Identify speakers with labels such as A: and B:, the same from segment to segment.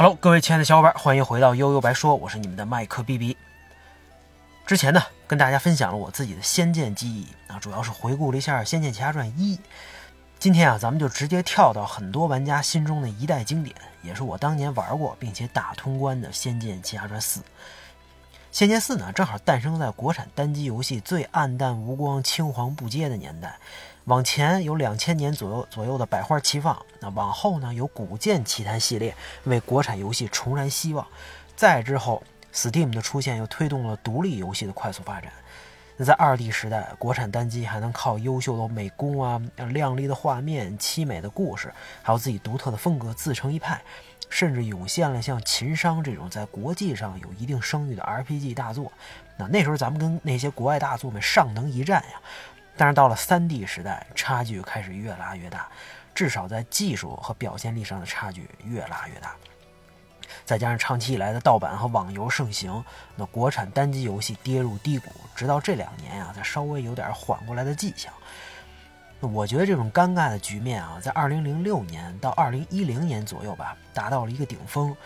A: Hello，各位亲爱的小伙伴，欢迎回到悠悠白说，我是你们的麦克 B B。之前呢，跟大家分享了我自己的《仙剑》记忆啊，主要是回顾了一下《仙剑奇侠传一》。今天啊，咱们就直接跳到很多玩家心中的一代经典，也是我当年玩过并且打通关的《仙剑奇侠传四》。《仙剑四》呢，正好诞生在国产单机游戏最暗淡无光、青黄不接的年代。往前有两千年左右左右的百花齐放，那往后呢有古剑奇谭系列为国产游戏重燃希望，再之后 Steam 的出现又推动了独立游戏的快速发展。那在二 D 时代，国产单机还能靠优秀的美工啊、亮丽的画面、凄美的故事，还有自己独特的风格自成一派，甚至涌现了像《秦商》这种在国际上有一定声誉的 RPG 大作。那那时候咱们跟那些国外大作们上能一战呀。但是到了三 D 时代，差距开始越拉越大，至少在技术和表现力上的差距越拉越大。再加上长期以来的盗版和网游盛行，那国产单机游戏跌入低谷，直到这两年啊，才稍微有点缓过来的迹象。我觉得这种尴尬的局面啊，在2006年到2010年左右吧，达到了一个顶峰。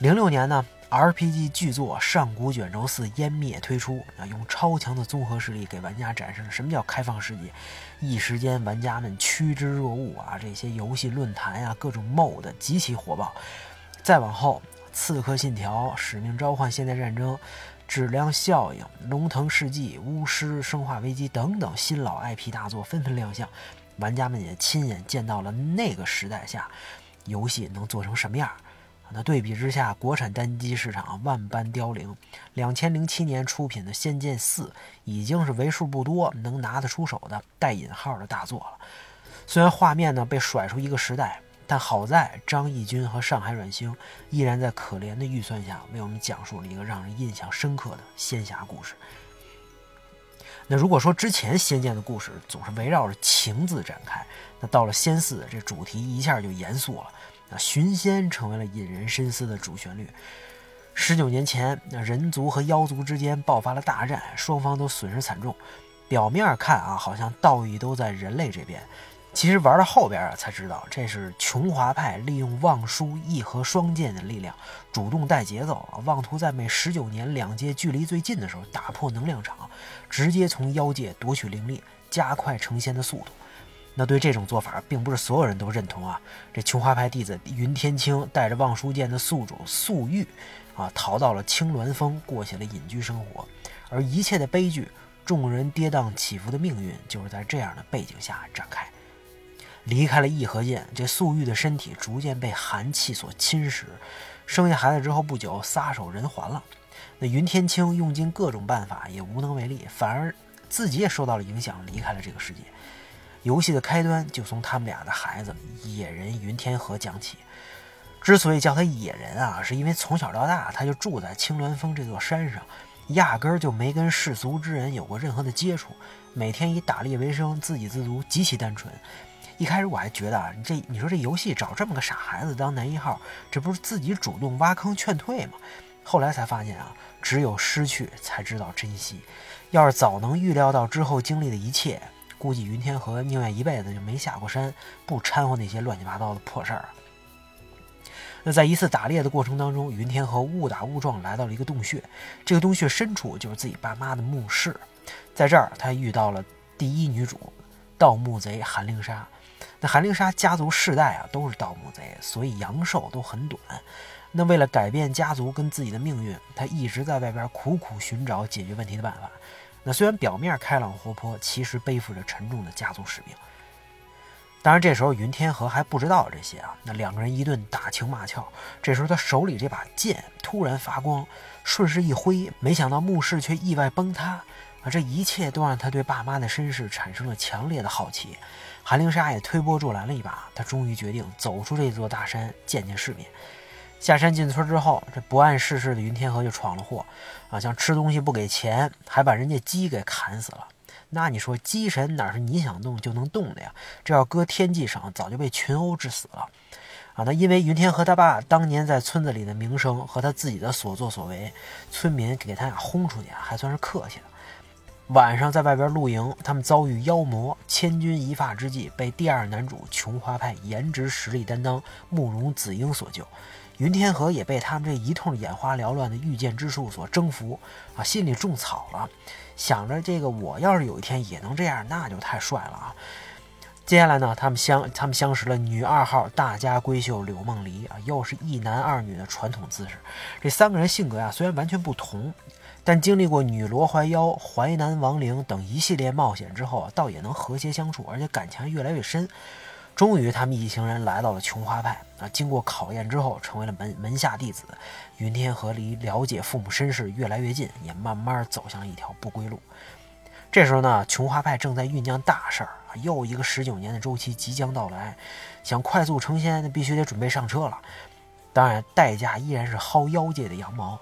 A: 06年呢。RPG 巨作《上古卷轴四：湮灭》推出啊，用超强的综合实力给玩家展示了什么叫开放世界。一时间，玩家们趋之若鹜啊！这些游戏论坛呀，各种 MOD 极其火爆。再往后，《刺客信条》《使命召唤：现代战争》《质量效应》《龙腾世纪》《巫师》《生化危机》等等新老 IP 大作纷纷亮相，玩家们也亲眼见到了那个时代下游戏能做成什么样。那对比之下，国产单机市场万般凋零。两千零七年出品的《仙剑四》已经是为数不多能拿得出手的带引号的大作了。虽然画面呢被甩出一个时代，但好在张艺军和上海软星依然在可怜的预算下为我们讲述了一个让人印象深刻的仙侠故事。那如果说之前《仙剑》的故事总是围绕着情字展开，那到了《仙四》，这主题一下就严肃了。那寻仙成为了引人深思的主旋律。十九年前，人族和妖族之间爆发了大战，双方都损失惨重。表面看啊，好像道义都在人类这边，其实玩到后边啊，才知道这是琼华派利用望舒一和双剑的力量，主动带节奏，妄图在每十九年两界距离最近的时候打破能量场，直接从妖界夺取灵力，加快成仙的速度。那对这种做法，并不是所有人都认同啊。这琼花派弟子云天青带着望舒剑的宿主素玉，啊，逃到了青鸾峰，过起了隐居生活。而一切的悲剧，众人跌宕起伏的命运，就是在这样的背景下展开。离开了义和剑，这素玉的身体逐渐被寒气所侵蚀。生下孩子之后不久，撒手人寰了。那云天青用尽各种办法，也无能为力，反而自己也受到了影响，离开了这个世界。游戏的开端就从他们俩的孩子野人云天河讲起。之所以叫他野人啊，是因为从小到大他就住在青鸾峰这座山上，压根儿就没跟世俗之人有过任何的接触，每天以打猎为生，自给自足，极其单纯。一开始我还觉得啊，你这你说这游戏找这么个傻孩子当男一号，这不是自己主动挖坑劝退吗？后来才发现啊，只有失去才知道珍惜。要是早能预料到之后经历的一切。估计云天河宁愿一辈子就没下过山，不掺和那些乱七八糟的破事儿。那在一次打猎的过程当中，云天河误打误撞来到了一个洞穴，这个洞穴深处就是自己爸妈的墓室。在这儿，他遇到了第一女主盗墓贼韩灵莎。那韩灵莎家族世代啊都是盗墓贼，所以阳寿都很短。那为了改变家族跟自己的命运，他一直在外边苦苦寻找解决问题的办法。那虽然表面开朗活泼，其实背负着沉重的家族使命。当然，这时候云天河还不知道这些啊。那两个人一顿打情骂俏，这时候他手里这把剑突然发光，顺势一挥，没想到墓室却意外崩塌啊！这一切都让他对爸妈的身世产生了强烈的好奇。韩灵莎也推波助澜了一把，他终于决定走出这座大山，见见世面。下山进村之后，这不谙世事的云天河就闯了祸，啊，像吃东西不给钱，还把人家鸡给砍死了。那你说鸡神哪是你想动就能动的呀？这要搁天际上，早就被群殴致死了。啊，那因为云天河他爸当年在村子里的名声和他自己的所作所为，村民给他俩轰出去还算是客气的。晚上在外边露营，他们遭遇妖魔，千钧一发之际被第二男主琼花派颜值实力担当慕容紫英所救。云天河也被他们这一通眼花缭乱的御剑之术所征服啊，心里种草了，想着这个我要是有一天也能这样，那就太帅了啊！接下来呢，他们相他们相识了女二号大家闺秀柳梦离啊，又是一男二女的传统姿势。这三个人性格呀虽然完全不同，但经历过女罗怀妖、淮南亡灵等一系列冒险之后啊，倒也能和谐相处，而且感情越来越深。终于，他们一行人来到了琼花派啊，经过考验之后，成为了门门下弟子。云天河离了解父母身世越来越近，也慢慢走向了一条不归路。这时候呢，琼花派正在酝酿大事儿啊，又一个十九年的周期即将到来，想快速成仙，那必须得准备上车了。当然，代价依然是薅妖界的羊毛。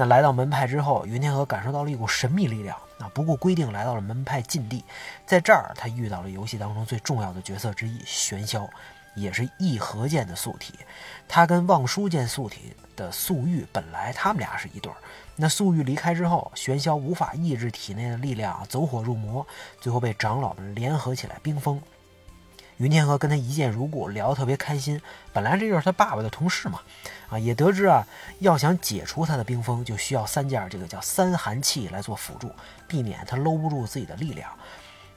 A: 那来到门派之后，云天河感受到了一股神秘力量啊，不顾规定来到了门派禁地，在这儿他遇到了游戏当中最重要的角色之一玄霄，也是义和剑的宿体。他跟望舒剑宿体的素玉本来他们俩是一对儿。那素玉离开之后，玄霄无法抑制体内的力量，走火入魔，最后被长老们联合起来冰封。云天河跟他一见如故，聊得特别开心。本来这就是他爸爸的同事嘛，啊，也得知啊，要想解除他的冰封，就需要三件这个叫三寒器来做辅助，避免他搂不住自己的力量。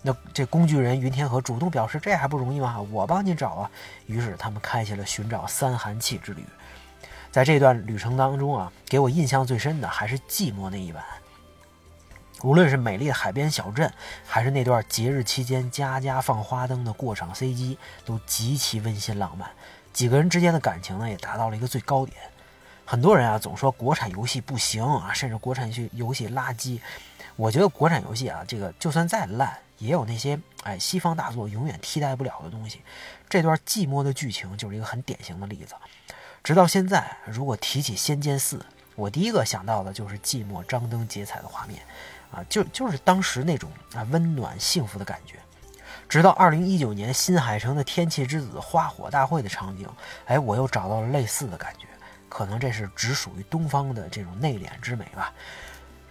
A: 那这工具人云天河主动表示，这还不容易吗？我帮你找啊。于是他们开启了寻找三寒器之旅。在这段旅程当中啊，给我印象最深的还是寂寞那一晚。无论是美丽的海边小镇，还是那段节日期间家家放花灯的过场 CG，都极其温馨浪漫。几个人之间的感情呢，也达到了一个最高点。很多人啊，总说国产游戏不行啊，甚至国产游戏游戏垃圾。我觉得国产游戏啊，这个就算再烂，也有那些哎西方大作永远替代不了的东西。这段寂寞的剧情就是一个很典型的例子。直到现在，如果提起《仙剑四》，我第一个想到的就是寂寞张灯结彩的画面，啊，就就是当时那种啊温暖幸福的感觉。直到二零一九年新海诚的《天气之子》花火大会的场景，哎，我又找到了类似的感觉。可能这是只属于东方的这种内敛之美吧。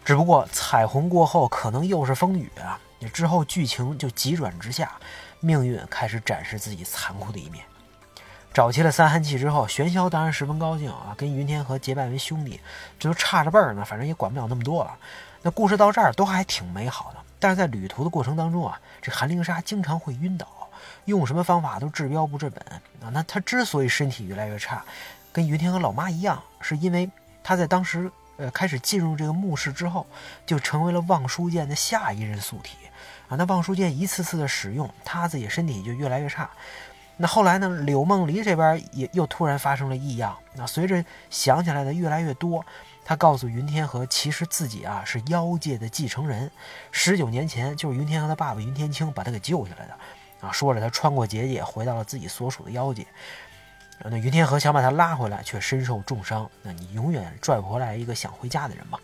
A: 只不过彩虹过后，可能又是风雨啊！之后剧情就急转直下，命运开始展示自己残酷的一面。找齐了三寒气之后，玄霄当然十分高兴啊，跟云天河结拜为兄弟，这都差着辈儿呢，反正也管不了那么多了。那故事到这儿都还挺美好的，但是在旅途的过程当中啊，这韩灵莎经常会晕倒，用什么方法都治标不治本啊。那他之所以身体越来越差，跟云天河老妈一样，是因为他在当时呃开始进入这个墓室之后，就成为了望舒剑的下一任宿体啊。那望舒剑一次次的使用，他自己身体就越来越差。那后来呢？柳梦离这边也又突然发生了异样。那随着想起来的越来越多，他告诉云天河，其实自己啊是妖界的继承人。十九年前就是云天河的爸爸云天青把他给救下来的。啊，说着他穿过结界，回到了自己所属的妖界。那云天河想把他拉回来，却身受重伤。那你永远拽不回来一个想回家的人嘛？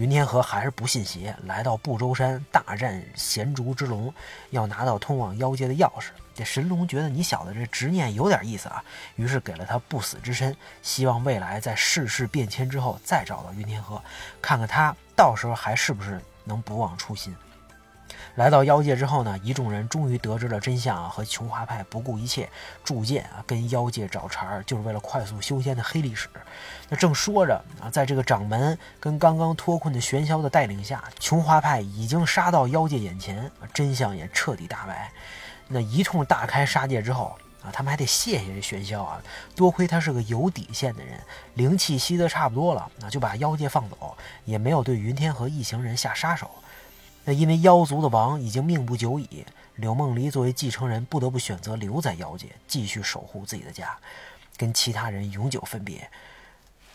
A: 云天河还是不信邪，来到不周山大战贤竹之龙，要拿到通往妖界的钥匙。这神龙觉得你小子这执念有点意思啊，于是给了他不死之身，希望未来在世事变迁之后再找到云天河，看看他到时候还是不是能不忘初心。来到妖界之后呢，一众人终于得知了真相啊！和琼华派不顾一切铸剑啊，跟妖界找茬儿，就是为了快速修仙的黑历史。那正说着啊，在这个掌门跟刚刚脱困的玄霄的带领下，琼华派已经杀到妖界眼前，真相也彻底大白。那一通大开杀戒之后啊，他们还得谢谢这玄霄啊，多亏他是个有底线的人，灵气吸得差不多了，那就把妖界放走，也没有对云天河一行人下杀手。那因为妖族的王已经命不久矣，柳梦离作为继承人，不得不选择留在妖界，继续守护自己的家，跟其他人永久分别。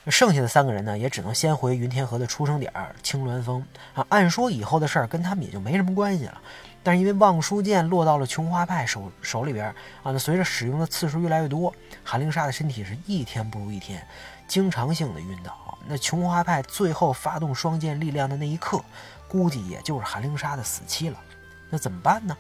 A: 剩下的三个人呢，也只能先回云天河的出生点青鸾峰啊。按说以后的事儿跟他们也就没什么关系了，但是因为望舒剑落到了琼花派手手里边啊，那随着使用的次数越来越多，韩灵莎的身体是一天不如一天，经常性的晕倒。那琼花派最后发动双剑力量的那一刻。估计也就是韩灵莎的死期了，那怎么办呢？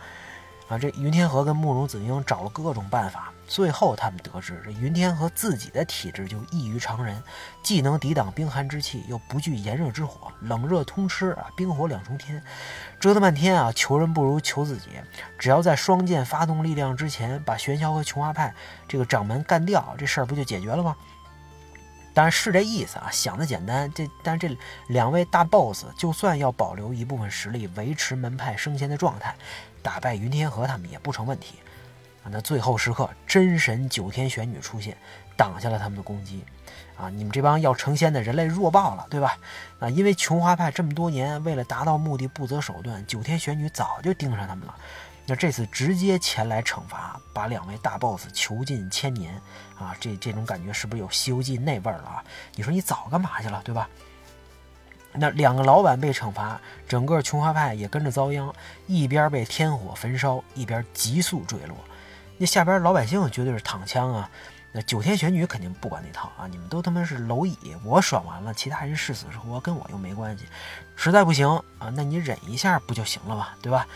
A: 啊，这云天河跟慕容子英找了各种办法，最后他们得知，这云天河自己的体质就异于常人，既能抵挡冰寒之气，又不惧炎热之火，冷热通吃啊，冰火两重天。折腾半天啊，求人不如求自己，只要在双剑发动力量之前，把玄霄和琼花派这个掌门干掉，这事儿不就解决了吗？当然是这意思啊，想的简单。这但这两位大 boss 就算要保留一部分实力，维持门派升仙的状态，打败云天河他们也不成问题。啊，那最后时刻，真神九天玄女出现，挡下了他们的攻击。啊，你们这帮要成仙的人类弱爆了，对吧？啊，因为琼华派这么多年为了达到目的不择手段，九天玄女早就盯上他们了。那这次直接前来惩罚，把两位大 boss 囚禁千年，啊，这这种感觉是不是有《西游记》那味儿了啊？你说你早干嘛去了，对吧？那两个老板被惩罚，整个琼华派也跟着遭殃，一边被天火焚烧，一边急速坠落。那下边老百姓绝对是躺枪啊！那九天玄女肯定不管那套啊！你们都他妈是蝼蚁，我爽完了，其他人是死是活跟我又没关系。实在不行啊，那你忍一下不就行了嘛，对吧？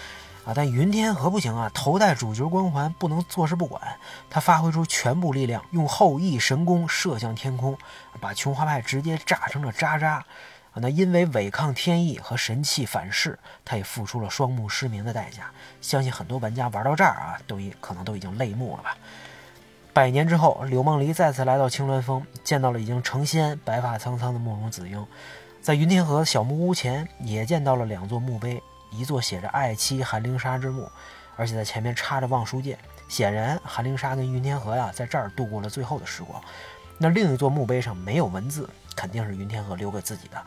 A: 啊，但云天河不行啊，头戴主角光环，不能坐视不管。他发挥出全部力量，用后羿神功射向天空，把琼花派直接炸成了渣渣。啊，那因为违抗天意和神器反噬，他也付出了双目失明的代价。相信很多玩家玩到这儿啊，都已可能都已经泪目了吧。百年之后，柳梦璃再次来到青鸾峰，见到了已经成仙、白发苍苍的慕容紫英，在云天河小木屋前也见到了两座墓碑，一座写着“爱妻韩灵莎”之墓，而且在前面插着望舒剑，显然韩灵莎跟云天河呀在这儿度过了最后的时光。那另一座墓碑上没有文字，肯定是云天河留给自己的。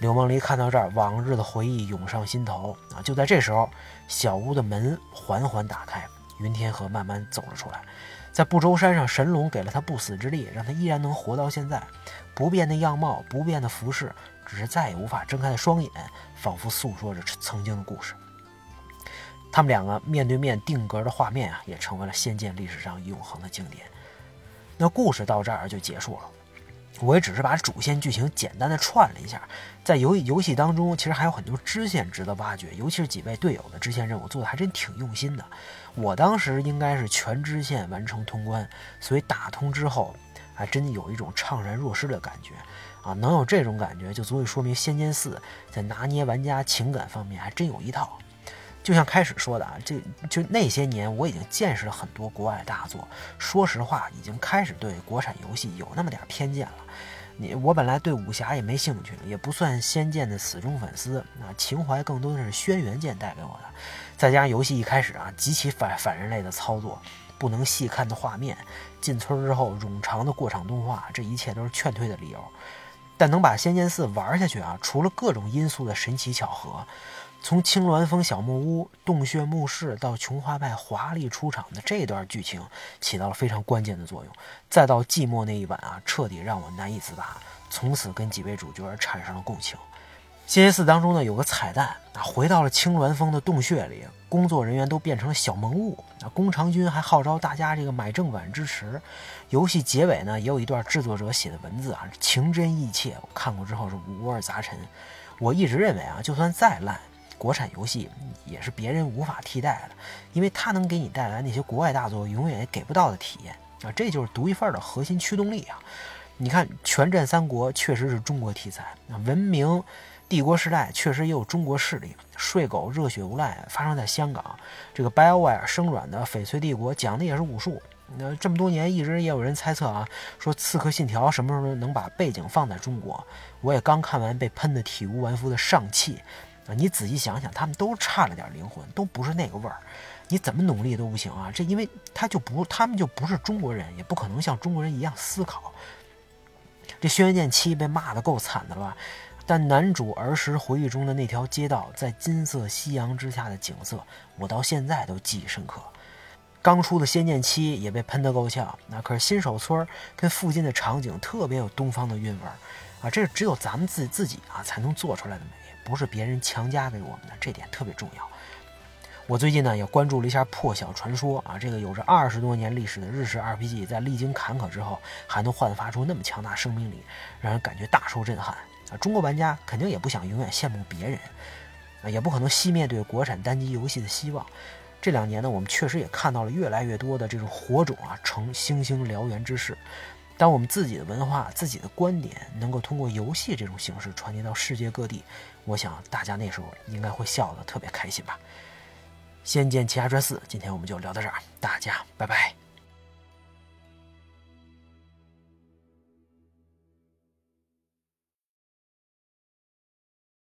A: 柳梦璃看到这儿，往日的回忆涌上心头啊！就在这时候，小屋的门缓缓打开，云天河慢慢走了出来。在不周山上，神龙给了他不死之力，让他依然能活到现在。不变的样貌，不变的服饰，只是再也无法睁开的双眼，仿佛诉说着曾经的故事。他们两个面对面定格的画面啊，也成为了仙剑历史上永恒的经典。那故事到这儿就结束了。我也只是把主线剧情简单的串了一下，在游游戏当中，其实还有很多支线值得挖掘，尤其是几位队友的支线任务做的还真挺用心的。我当时应该是全支线完成通关，所以打通之后，还真有一种怅然若失的感觉啊！能有这种感觉，就足以说明《仙剑四》在拿捏玩家情感方面还真有一套。就像开始说的啊，这就那些年我已经见识了很多国外大作，说实话，已经开始对国产游戏有那么点偏见了。你我本来对武侠也没兴趣，也不算《仙剑》的死忠粉丝，啊，情怀更多的是轩辕剑带给我的。再加上游戏一开始啊，极其反反人类的操作，不能细看的画面，进村之后冗长的过场动画，这一切都是劝退的理由。但能把《仙剑四》玩下去啊，除了各种因素的神奇巧合。从青鸾峰小木屋、洞穴墓室到琼花派华丽出场的这段剧情，起到了非常关键的作用。再到寂寞那一晚啊，彻底让我难以自拔，从此跟几位主角产生了共情。仙剑四当中呢，有个彩蛋啊，回到了青鸾峰的洞穴里，工作人员都变成了小萌物。啊，宫长君还号召大家这个买正版支持。游戏结尾呢，也有一段制作者写的文字啊，情真意切。我看过之后是五味杂陈。我一直认为啊，就算再烂。国产游戏也是别人无法替代的，因为它能给你带来那些国外大作永远也给不到的体验啊！这就是独一份的核心驱动力啊！你看《全战三国》确实是中国题材，文明帝国时代确实也有中国势力，睡狗热血无赖发生在香港，这个 BioWare 生软的翡翠帝国讲的也是武术。那这么多年，一直也有人猜测啊，说《刺客信条》什么时候能把背景放在中国？我也刚看完被喷得体无完肤的上汽。啊，你仔细想想，他们都差了点灵魂，都不是那个味儿，你怎么努力都不行啊！这因为他就不，他们就不是中国人，也不可能像中国人一样思考。这《轩辕剑七》被骂得够惨的了吧？但男主儿时回忆中的那条街道，在金色夕阳之下的景色，我到现在都记忆深刻。刚出的《仙剑七》也被喷得够呛，那可是新手村跟附近的场景特别有东方的韵味儿啊！这只有咱们自自己啊才能做出来的美。不是别人强加给我们的，这点特别重要。我最近呢也关注了一下《破晓传说》啊，这个有着二十多年历史的日式 RPG，在历经坎坷之后，还能焕发出那么强大生命力，让人感觉大受震撼啊！中国玩家肯定也不想永远羡慕别人啊，也不可能熄灭对国产单机游戏的希望。这两年呢，我们确实也看到了越来越多的这种火种啊，呈星星燎原之势。当我们自己的文化、自己的观点能够通过游戏这种形式传递到世界各地，我想大家那时候应该会笑得特别开心吧。《仙剑奇侠传四》，今天我们就聊到这儿，大家拜拜。